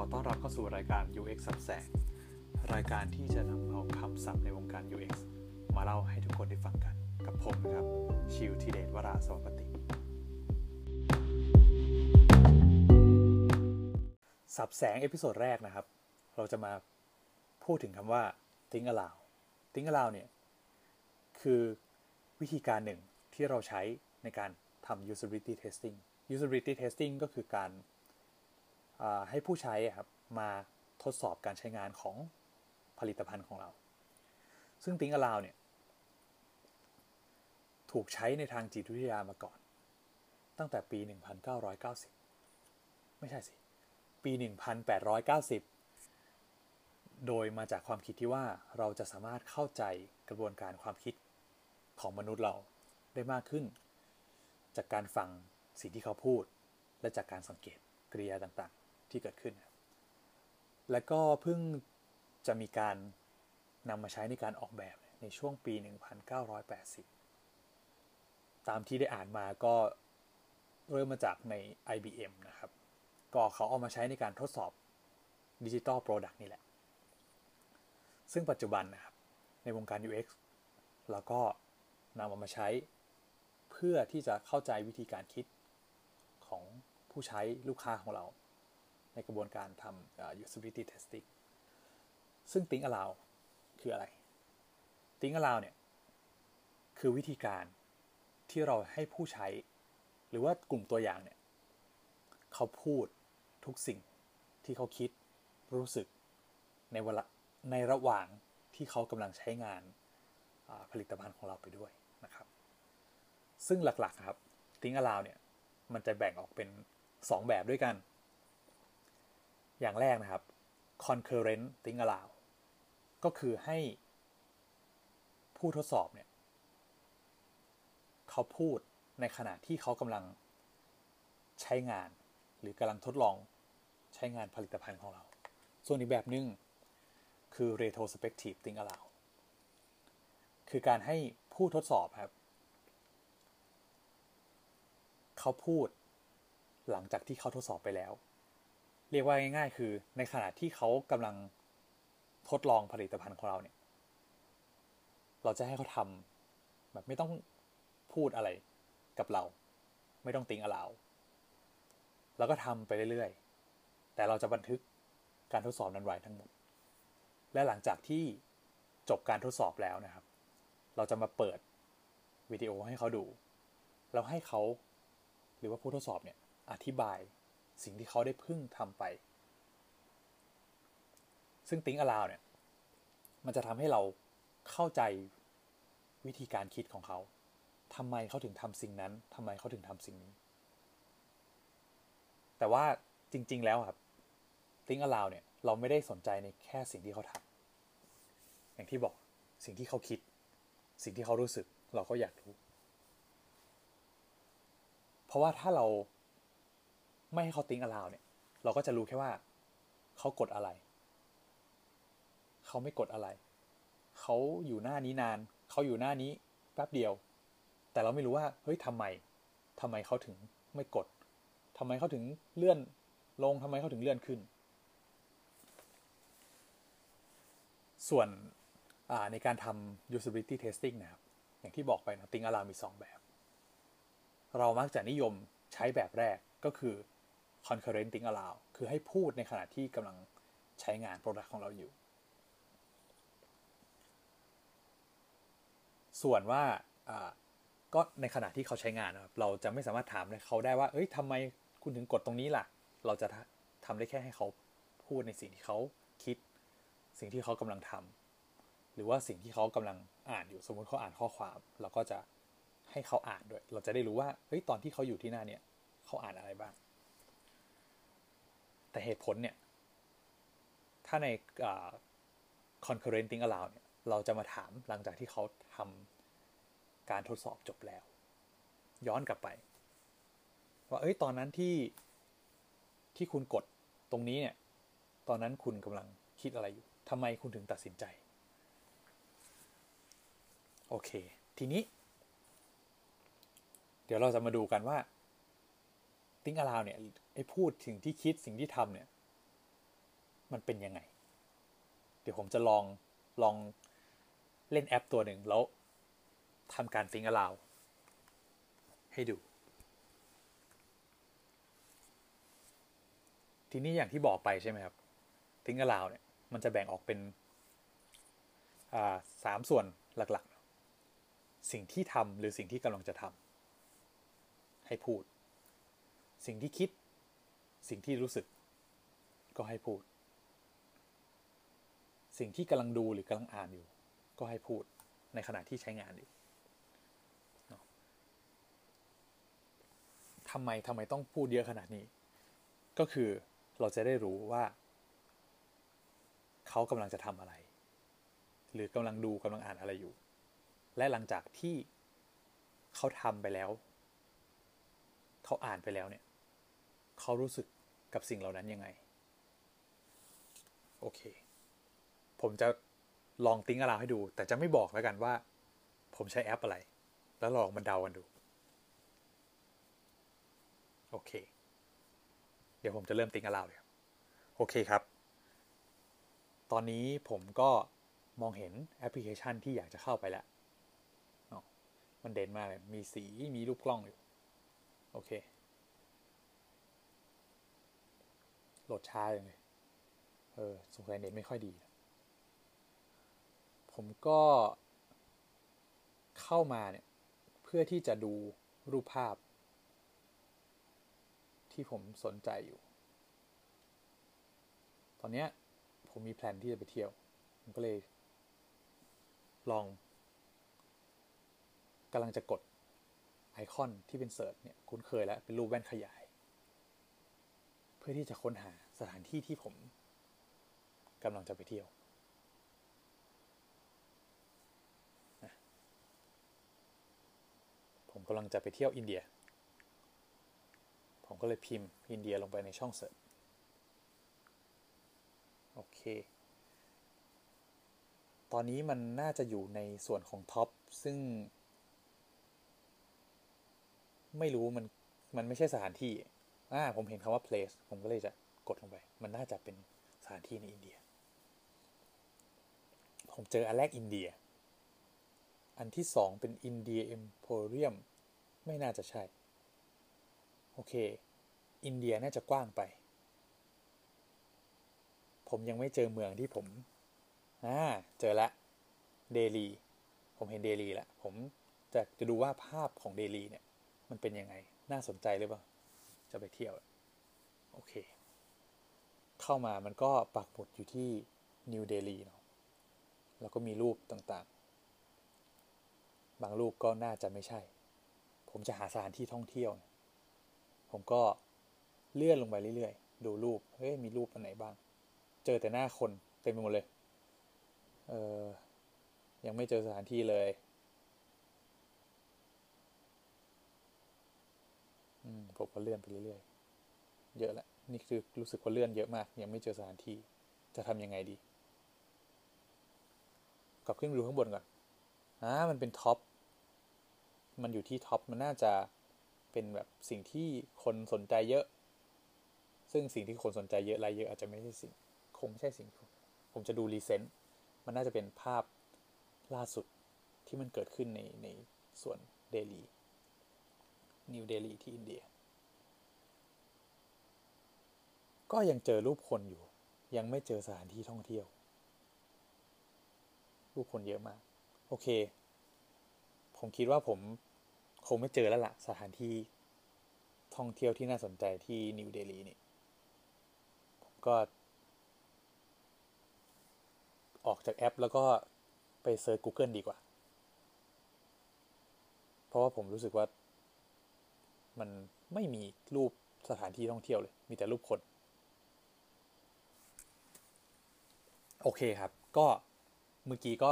ขอต้อนรับเข้าสู่รายการ UX ศัพท์แสง รายการที่จะนำเอาคำศัพท์ในวงการ UX มาเล่าให้ทุกคนได้ฟังกัน กับผมนะครับ ชิวทีเดชวราสวัสดิ์ ศัพท์แสง episode แรกนะครับ เราจะมาพูดถึงคำว่า think aloud think aloud เนี่ย คือวิธีการหนึ่งที่เราใช้ในการทำ usability testing usability testing ก็คือการ ให้ผู้ใช้ครับมาทดสอบการใช้งานของผลิตภัณฑ์ของเรา ซึ่ง Think Aloud เนี่ยถูกใช้ในทางจิตวิทยามาก่อน ตั้งแต่ปี 1990 ไม่ใช่สิ ปี 1890 โดยมาจากความคิดที่ว่าเราจะสามารถเข้าใจกระบวนการความคิดของมนุษย์เราได้มากขึ้น จากการฟังสิ่งที่เขาพูด และจากการสังเกตกริยาต่างๆ ที่เกิดขึ้น และก็เพิ่งจะมีการนำมาใช้ในการออกแบบในช่วงปี 1980 ตามที่ได้อ่านมาก็เริ่มมาจากใน IBM นะครับ ก็เขาเอามาใช้ในการทดสอบ digital product นี่แหละ ซึ่งปัจจุบันนะครับ ในวงการ UX เราก็นำเอามาใช้เพื่อที่จะเข้าใจวิธีการคิดของผู้ใช้ลูกค้าของเรา ในกระบวนการทำ usability testing ซึ่ง think aloud คืออะไร think aloud เนี่ย คือวิธีการที่เราให้ผู้ใช้ หรือว่ากลุ่มตัวอย่างเนี่ย เขาพูดทุกสิ่งที่เขาคิดรู้สึกในเวลาในระหว่างที่เขากำลังใช้งานผลิตภัณฑ์ของเราไปด้วยนะครับ ซึ่งหลักๆครับ think aloud เนี่ย มันจะแบ่งออกเป็น 2 แบบด้วยกัน อย่างแรกนะครับ concurrent think aloud ก็คือให้ผู้ทดสอบเนี่ยเขาพูดในขณะที่เขากำลังใช้งาน หรือกำลังทดลองใช้งานผลิตภัณฑ์ของเรา ส่วนอีกแบบหนึ่งคือ retrospective think aloud คือการให้ผู้ทดสอบครับ เขาพูดหลังจากที่เขาทดสอบไปแล้ว เรียกว่าง่าย ๆ คือในขณะที่เขากำลังทดลองผลิตภัณฑ์ของเราเนี่ย เราจะให้เขาทำแบบไม่ต้องพูดอะไรกับเรา ไม่ต้องติงอลาวแล้วก็ทำไปเรื่อยๆ แต่เราจะบันทึกการทดสอบนั้นไว้ทั้งหมด และหลังจากที่จบการทดสอบแล้วนะครับ เราจะมาเปิดวิดีโอให้เขาดู แล้วให้เขาหรือว่าผู้ทดสอบเนี่ยอธิบาย สิ่งที่เขาได้พึ่งทำไป ซึ่งติ้งอลาวเนี่ย มันจะทำให้เราเข้าใจวิธีการคิดของเขาทำไมเขาถึงทำสิ่งนั้นทำไมเขาถึงทำสิ่งนี้ แต่ว่าจริง ๆ แล้วครับติ้งอลาวเนี่ย เราไม่ได้สนใจในแค่สิ่งที่เขาทำอย่างที่บอกสิ่งที่เขาคิด สิ่งที่เขารู้สึก เราก็อยากรู้ เพราะว่าถ้าเรา ไม่ให้เขาติ้งอลาวเนี่ย เราก็จะรู้แค่ว่า เขากดอะไร เขาไม่กดอะไร เขาอยู่หน้านี้นาน เขาอยู่หน้านี้แป๊บเดียว แต่เราไม่รู้ว่า เฮ้ยทำไมทำไมเขาถึงไม่กดทำไมเขาถึงเลื่อนลงทำไมเขาถึงเลื่อนขึ้น ส่วนในการทำ usability testing นะครับ อย่างที่บอกไปนะ ติ้งอลามี 2 แบบ เรามักจะนิยมใช้แบบแรกก็คือ concurrent think aloud คือให้พูดในขณะที่กำลังใช้งาน product ของเราอยู่ ส่วนว่าก็ในขณะที่เขาใช้งานนะครับเราจะไม่สามารถถามเขาได้ว่าเอ้ยทำไมคุณถึงกดตรงนี้ล่ะ เราจะทำได้แค่ให้เขาพูดในสิ่งที่เขาคิด สิ่งที่เขากำลังทำหรือว่าสิ่งที่เขากำลังอ่านอยู่สมมติเขาอ่านข้อความ เราก็จะให้เขาอ่านด้วย เราจะได้รู้ว่าเฮ้ยตอนที่เขาอยู่ที่หน้าเนี่ยเขาอ่านอะไรบ้าง แต่เหตุผลเนี่ย ถ้าใน concurrent think aloud เนี่ย เราจะมาถามหลังจากที่เขาทำการทดสอบจบแล้ว ย้อนกลับไป ว่า เอ้ย ตอนนั้นที่ที่คุณกดตรงนี้เนี่ย ตอนนั้นคุณกำลังคิดอะไรอยู่ทำไมคุณถึงตัดสินใจ โอเค ทีนี้ เดี๋ยวเราจะมาดูกันว่า ติ้งอลาวเนี่ยไอ้พูดสิ่งที่คิดสิ่งที่ทำเนี่ย มันเป็นยังไง เดี๋ยวผมจะลองลองเล่นแอปตัวหนึ่งแล้วทำการ think aloud ให้ดู ทีนี้อย่างที่บอกไปใช่ไหมครับ think aloud เนี่ยมันจะแบ่งออกเป็นสามส่วนหลักๆ สิ่งที่ทำหรือสิ่งที่กำลังจะทำให้พูด สิ่งที่คิด สิ่งที่รู้สึก ก็ให้พูด สิ่งที่กำลังดูหรือกำลังอ่านอยู่ ก็ให้พูดในขณะที่ใช้งานอยู่ทำไมทำไมต้องพูดเยอะขนาดนี้ ก็คือเราจะได้รู้ว่า เขากำลังจะทำอะไร หรือกำลังดูกำลังอ่านอะไรอยู่ และหลังจากที่เขาทำไปแล้ว เขาอ่านไปแล้วเนี่ย เขารู้สึกกับสิ่งเหล่านั้นยังไง โอเค ผมจะลองติ้งอาราวให้ดู แต่จะไม่บอกแล้วกันว่า ผมใช้แอปอะไร แล้วลองมันเดากันดู โอเค เดี๋ยวผมจะเริ่มติ้งอาราวเลยโอเคครับ ตอนนี้ผมก็มองเห็นแอปพลิเคชันที่อยากจะเข้าไปแล้วมันเด่นมากเลย มีสี มีรูปกล้องอยู่ โอเค โหลดช้าอย่างเลยเออสงสัยเน็ตไม่ค่อยดี ผมก็เข้ามาเนี่ย เพื่อที่จะดูรูปภาพ ที่ผมสนใจอยู่ ตอนเนี้ยผมมีแผนที่จะไปเที่ยว ผมก็เลย ลองกำลังจะกดไอคอนที่เป็นเสิร์ชเนี่ย คุ้นเคยแล้ว เป็นรูปแว่นขยาย พื่อที่จะค้นหาสถานที่ที่ผมกำลังจะไปเที่ยว ผมกำลังจะไปเที่ยวอินเดีย ผมก็เลยพิมพ์อินเดียลงไปในช่อง search โอเค ตอนนี้มันน่าจะอยู่ในส่วนของ top ซึ่ง ไม่รู้มัน มันไม่ใช่สถานที่ อ่าผมเห็นคำว่า place ผมก็เลยจะกดลงไป มันน่าจะเป็นสถานที่ในอินเดีย ผมเจออันแรกอินเดีย อันที่สองเป็นอินเดียเอ็มโพเรียมไม่น่าจะใช่ โอเค อินเดียน่าจะกว้างไป ผมยังไม่เจอเมืองที่ผมอ่าเจอละเดลี ผมเห็นเดลีแล้วผมจะจะดูว่าภาพของเดลีเนี่ย มันเป็นยังไง น่าสนใจหรือเปล่า จะไปเที่ยว โอเค เข้ามามันก็ปักหมุดอยู่ที่นิวเดลีเนาะแล้วก็มีรูปต่างๆ บางรูปก็น่าจะไม่ใช่ ผมจะหาสถานที่ท่องเที่ยว ผมก็เลื่อนลงไปเรื่อยๆ ดูรูป เฮ้ย มีรูปอันไหนบ้าง เจอแต่หน้าคนเต็มไปหมดเลย เออยังไม่เจอสถานที่เลย อืม ผมก็เลื่อนไปเรื่อยๆ เยอะแหละนี่คือรู้สึกว่าเลื่อนเยอะมาก ยังไม่เจอสถานที่จะทำยังไงดี กลับขึ้นดูข้างบนก่อนอ่ามันเป็นท็อป มันอยู่ที่ท็อป มันน่าจะเป็นแบบสิ่งที่คนสนใจเยอะ ซึ่งสิ่งที่คนสนใจเยอะรายเยอะอาจจะไม่ใช่สิ่ง คงไม่ใช่สิ่ง ผมจะดูรีเซนต์ มันน่าจะเป็นภาพล่าสุดที่มันเกิดขึ้นในในส่วนเดลี นิวเดลีที่อินเดีย ก็ยังเจอรูปคนอยู่ ยังไม่เจอสถานที่ท่องเที่ยว รูปคนเยอะมาก โอเค ผมคิดว่าผมคงไม่เจอแล้วละ่ะ สถานที่ท่องเที่ยวที่น่าสนใจที่นิวเดลีนี่ ผมก็ ออกจากแอปแล้วก็ไปเซิร์ช Google ดีกว่า เพราะว่าผมรู้สึกว่า มันไม่มีรูปสถานที่ท่องเที่ยวเลย มีแต่รูปคน โอเคครับ ก็เมื่อกี้ก็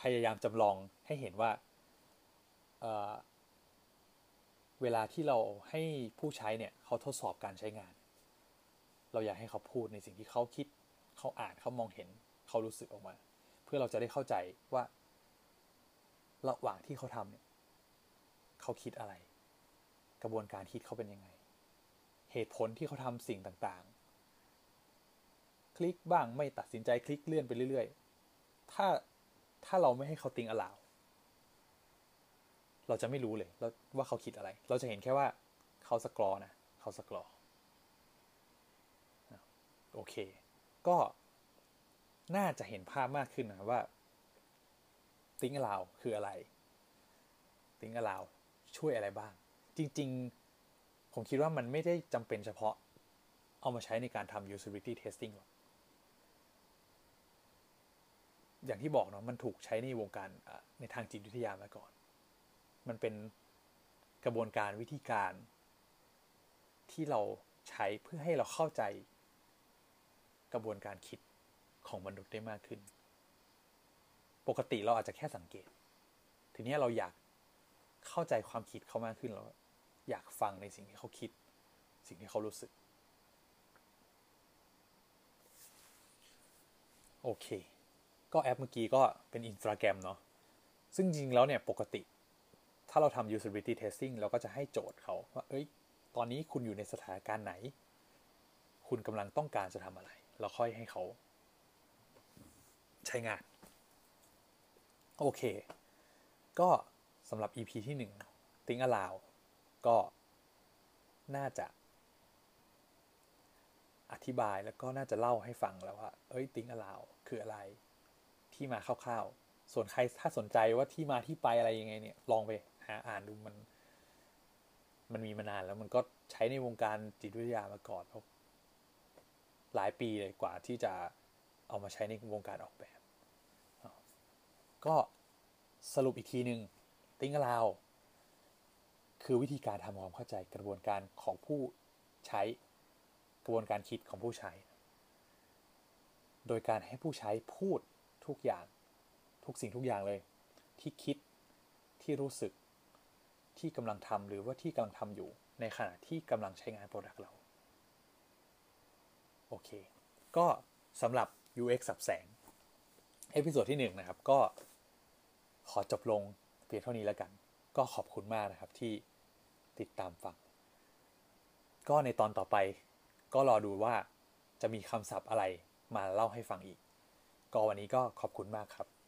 พยายามจำลองให้เห็นว่าเเวลาที่เราให้ผู้ใช้เนี่ยเขาทดสอบการใช้งาน เราอยากให้เขาพูดในสิ่งที่เขาคิด เขาอ่านเขามองเห็น เขารู้สึกออกมา เพื่อเราจะได้เข้าใจว่า ระหว่างที่เขาทำเนี่ย เขาคิดอะไร กระบวนการคิดเขาเป็นยังไง เหตุผลที่เขาทำสิ่งต่างๆ คลิกบ้างไม่ตัดสินใจคลิกเลื่อนไปเรื่อยๆ ถ้าถ้าเราไม่ให้เขาติงอลาว เราจะไม่รู้เลยว่าเขาคิดอะไร เราจะเห็นแค่ว่าเขาสกรอนะ เขาสกรอโอเค ก็น่าจะเห็นภาพมากขึ้นนะว่าติ้งอลาวคืออะไรติ้งอลาวช่วยอะไรบ้าง จริง ๆ ผมคิดว่ามันไม่ได้จำเป็นเฉพาะเอามาใช้ในการทำ usability testing หรอกอย่างที่บอกเนาะมันถูกใช้ในวงการในทางจิตวิทยามาก่อน มันเป็นกระบวนการวิธีการ ที่เราใช้เพื่อให้เราเข้าใจ กระบวนการคิดของมนุษย์ได้มากขึ้น ปกติเราอาจจะแค่สังเกต ทีนี้เราอยากเข้าใจความคิดเขามากขึ้นเรา อยากฟังในสิ่งที่เขาคิด สิ่งที่เขารู้สึก โอเค ก็แอปเมื่อกี้ก็เป็นอินสตาแกรมเนาะซึ่งจริงแล้วเนี่ยปกติ ถ้าเราทำ usability testing เราก็จะให้โจทย์เขาว่า เอ้ย ตอนนี้คุณอยู่ในสถานการณ์ไหน คุณกำลังต้องการจะทำอะไร เราค่อยให้เขา ใช้งาน โอเค ก็สำหรับ EP ที่หนึ่ง Think Aloud ก็น่าจะ อธิบายแล้วก็น่าจะเล่าให้ฟังแล้วว่า เอ้ยติ้งอลาวคืออะไร ที่มาคร่าวๆ ส่วนใครถ้าสนใจว่าที่มาที่ไปอะไรยังไงเนี่ย ลองไปหาอ่านดูมัน มันมีมานานแล้วมันก็ใช้ในวงการจิตวิทยามาก่อนเพราะหลายปีเลยกว่าที่จะเอามาใช้ในวงการออกแบบ ก็สรุปอีกทีหนึ่งติ้งอลาว คือวิธีการทำความเข้าใจกระบวนการของผู้ใช้ กระบวนการคิดของผู้ใช้ โดยการให้ผู้ใช้พูดทุกอย่าง ทุกสิ่งทุกอย่างเลย ที่คิดที่รู้สึกที่กำลังทำหรือว่าที่กำลังทำอยู่ ในขณะที่กำลังใช้งาน product เรา โอเค ก็สำหรับ UX ศัพท์แสง episode ที่ 1 นะครับ ก็ขอจบลงเพียงเท่านี้แล้วกัน ก็ขอบคุณมากนะครับที่ ติดตามฟัง ก็ในตอนต่อไปก็รอดูว่าจะมีคำศัพท์อะไรมาเล่าให้ฟังอีก ก็วันนี้ก็ขอบคุณมากครับ